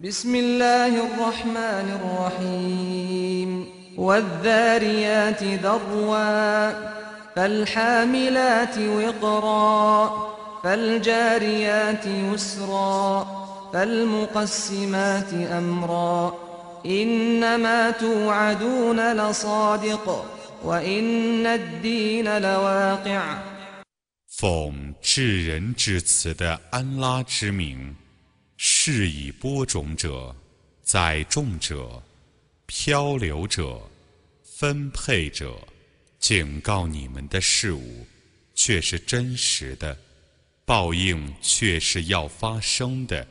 بسم الله الرحمن الرحيم والذاريات ذروا فالحاملات وقرا فالجاريات يسرا فالمقسمات أمرا إنما توعدون لصادق وإن الدين لواقع 奉至仁至慈的安拉之名， 是以播种者、载重者、漂流者、分配者，警告你们的事物，却是真实的，报应却是要发生的。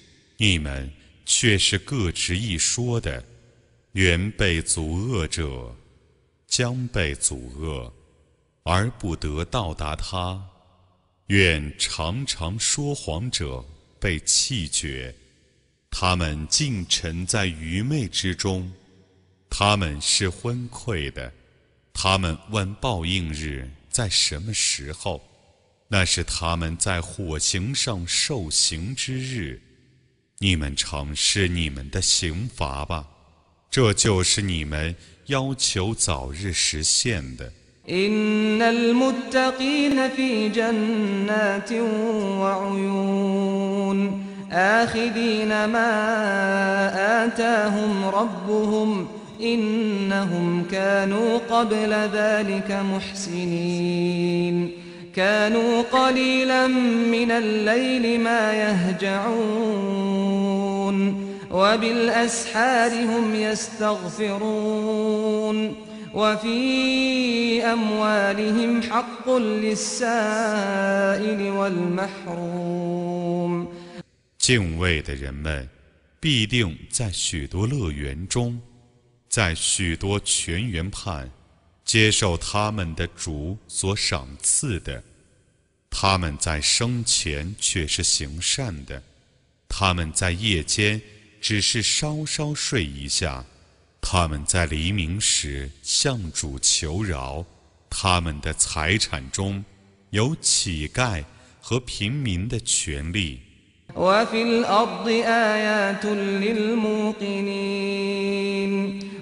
你们却是各执一说的，原被阻遏者将被阻遏，而不得到达他；愿常常说谎者被弃绝，他们竟沉在愚昧之中，他们是昏聩的。他们问报应日在什么时候？那是他们在火刑上受刑之日，你们尝试你们的刑罚吧，这就是你们要求早日实现的。 إن المتقين في جنات وعيون آخذين ما آتاهم ربهم إنهم كانوا قبل ذلك محسنين كانوا قليلا من الليل ما يهجعون وبالأسحار هم يستغفرون وفي أموالهم حق للسائل والمحروم 敬畏的人们必定在许多乐园中，在许多泉源畔， 接受他们的主所赏赐的。他们在生前却是行善的，他们在夜间只是稍稍睡一下，他们在黎明时向主求饶。他们的财产中有乞丐和平民的权利。 وفي الأرض آيات للموقنين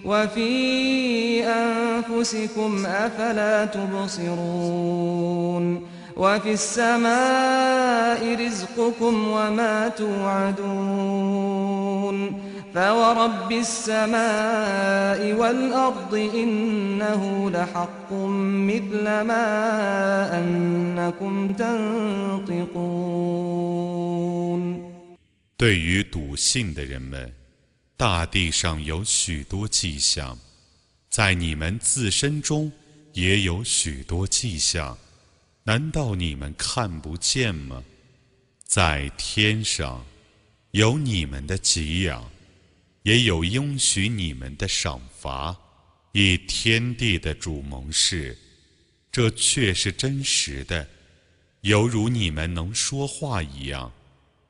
وفي أنفسكم أفلا تبصرون وفي السماء رزقكم وما توعدون فورب السماء والأرض إنه لحق مثل ما أنكم تنطقون 对于笃信的人们， 大地上有许多迹象，在你们自身中也有许多迹象，难道你们看不见吗？在天上有你们的给养，也有应许你们的赏罚，以天地的主盟誓，这却是真实的，犹如你们能说话一样。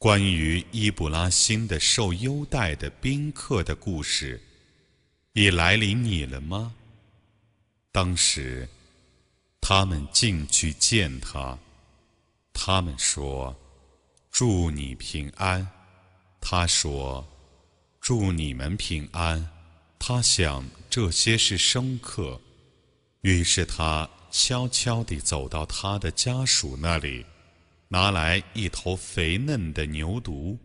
关于伊布拉欣的受优待的宾客的故事，已来临你了吗？当时，他们进去见他，他们说：“祝你平安。”他说：“祝你们平安。”他想这些是生客，于是他悄悄地走到他的家属那里，拿来一头肥嫩的牛犊。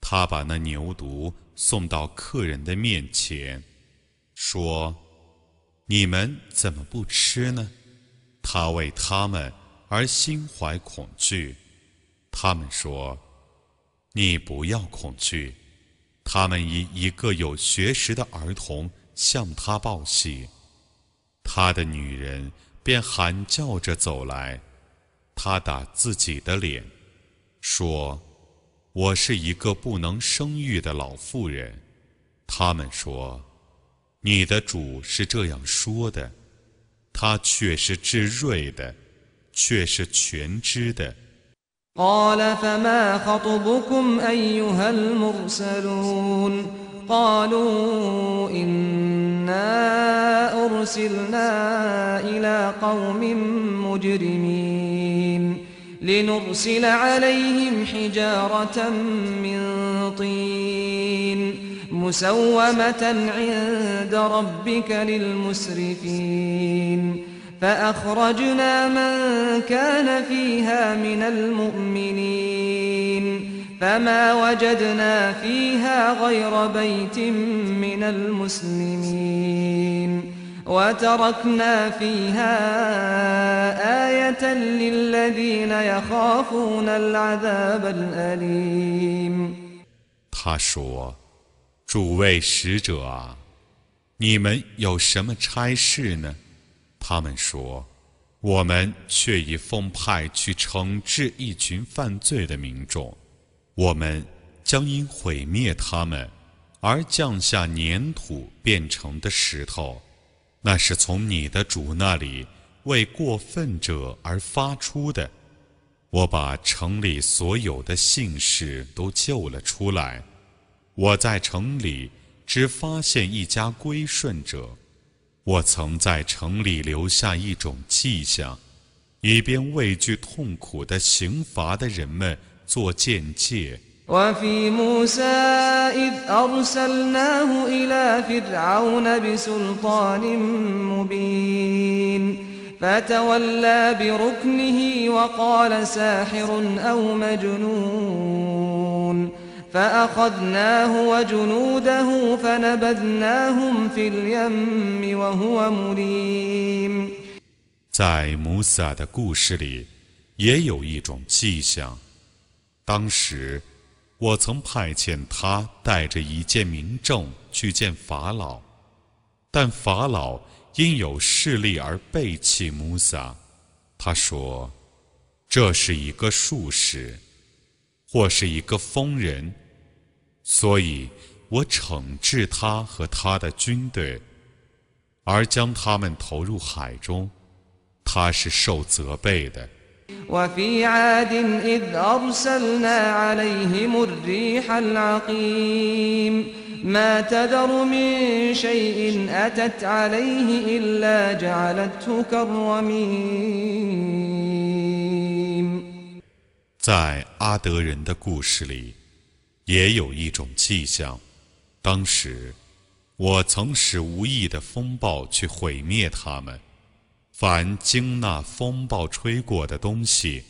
他把那牛犊送到客人的面前，说：“你们怎么不吃呢？”他为他们而心怀恐惧。他们说：“你不要恐惧。”他们以一个有学识的儿童向他报喜，他的女人便喊叫着走来，他打自己的脸，说：“我是一个不能生育的老妇人。”他们说：“你的主是这样说的，他却是智睿的，却是全知的。” قال فما خطبكم أيها المرسلون قالوا إنا أرسلنا إلى قوم مجرمين لنرسل عليهم حجارة من طين مسومة عند ربك للمسرفين فأخرجنا من كان فيها من المؤمنين فما وجدنا فيها غير بيت من المسلمين وتركنا فيها آية للذين يخافون العذاب الأليم 他说：“诸位使者啊，你们有什么差事呢？”他们说：“我们却已奉派去惩治一群犯罪的民众， 我们将因毁灭他们而降下粘土变成的石头，那是从你的主那里为过分者而发出的。我把城里所有的姓氏都救了出来，我在城里只发现一家归顺者。”我曾在城里留下一种迹象，以便畏惧痛苦的刑罚的人们做见解。وفي موسى إذ أرسلناه إلى فرعون بسلطان مبين فتولى بركنه وقال ساحر أو مجنون فأخذناه وجنوده فنبذناهم في اليم وهو مليم 在穆萨的故事里，也有一种迹象。 当时，我曾派遣他带着一件民证去见法老，但法老因有势力而背弃穆萨。他说：“这是一个术士。”或是一个疯人，所以我惩治他和他的军队，而将他们投入海中。他是受责备的。在阿德人的故事里，也有一种迹象。当时，我曾使无意的风暴去毁灭他们。凡经那风暴吹过的东西，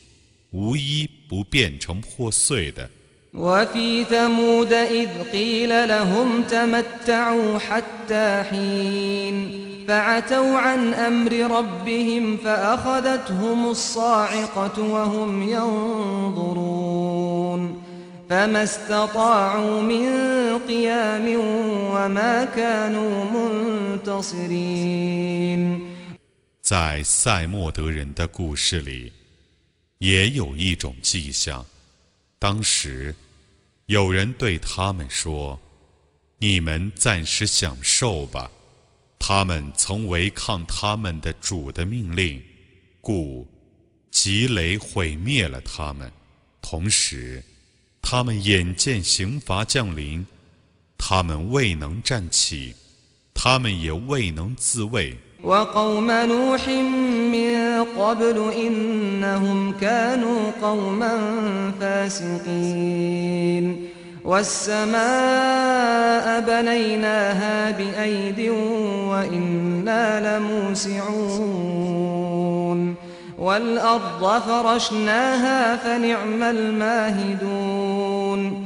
无一不变成破碎的。فعتوا عن أمر ربهم فأخذتهم الصاعقة وهم ينظرون فما استطاعوا من قيام وما كانوا منتصرين 在塞莫德人的故事里，也有一种迹象。当时，有人对他们说：“你们暂时享受吧。”他们曾违抗他们的主的命令，故吉雷毁灭了他们。同时，他们眼见刑罚降临，他们未能站起，他们也未能自卫。وقوم نوح من قبل إنهم كانوا قوما فاسقين. والسماء بنيناها بأيد وإنا لموسعون. والأرض فرشناها فنعم الماهدون.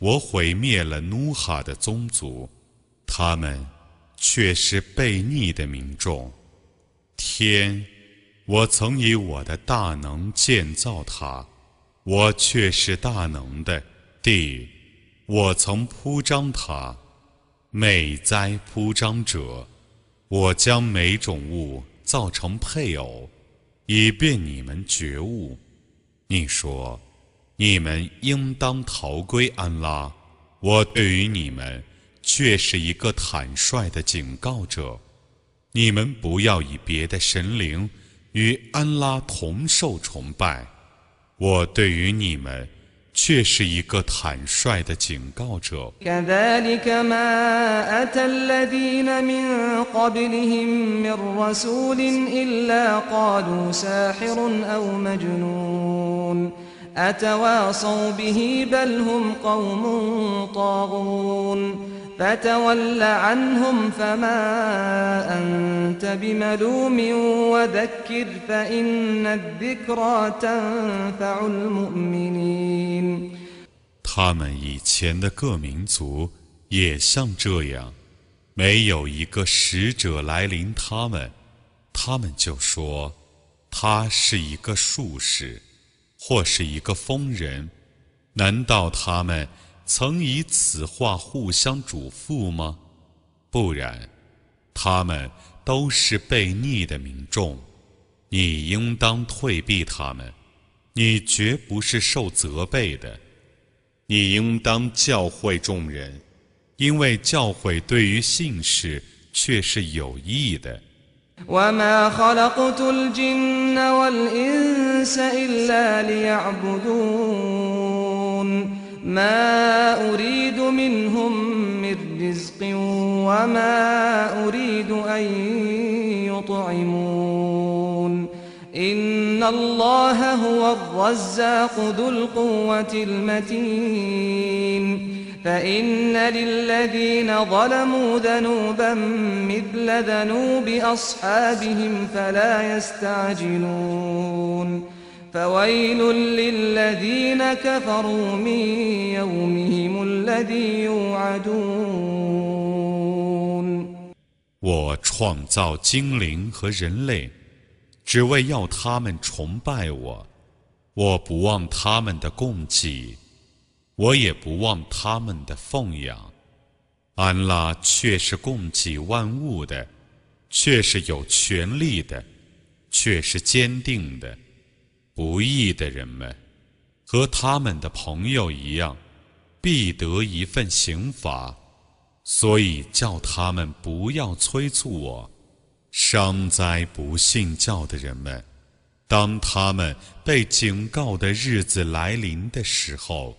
我毁灭了努哈的宗族，他们却是悖逆的民众。天，我曾以我的大能建造它，我却是大能的。地，我曾铺张它，美哉铺张者！我将每种物造成配偶，以便你们觉悟。你说。你们应当逃归安拉，我对于你们却是一个坦率的警告者。你们不要以别的神灵与安拉同受崇拜，我对于你们却是一个坦率的警告者。أتواصوا به بل هم قوم طاغون فتول عنهم فما أنت بملوم وذكر فإن الذكرى تنفع المؤمنين 他们以前的各民族也像这样，没有一个使者来临他们，他们就说他是一个术士。 或是一个疯人，难道他们曾以此话互相嘱咐吗？不然，他们都是悖逆的民众，你应当退避他们，你绝不是受责备的，你应当教诲众人，因为教诲对于信士却是有益的。والإنس إلا ليعبدون ما أريد منهم من رزق وما أريد أن يطعمون إن الله هو الرزاق ذو القوة المتين فإن للذين ظلموا ذنوبا مثل ذنوب أصحابهم فلا يستعجلون فويل للذين كفروا من يومهم الذي يوعدون 我创造精灵和人类，只为要他们崇拜我。我不忘他们的供给。 我也不忘他们的奉养，安拉却是供给万物的，却是有权力的，却是坚定的。不义的人们和他们的朋友一样，必得一份刑罚，所以叫他们不要催促我。伤灾不信教的人们，当他们被警告的日子来临的时候。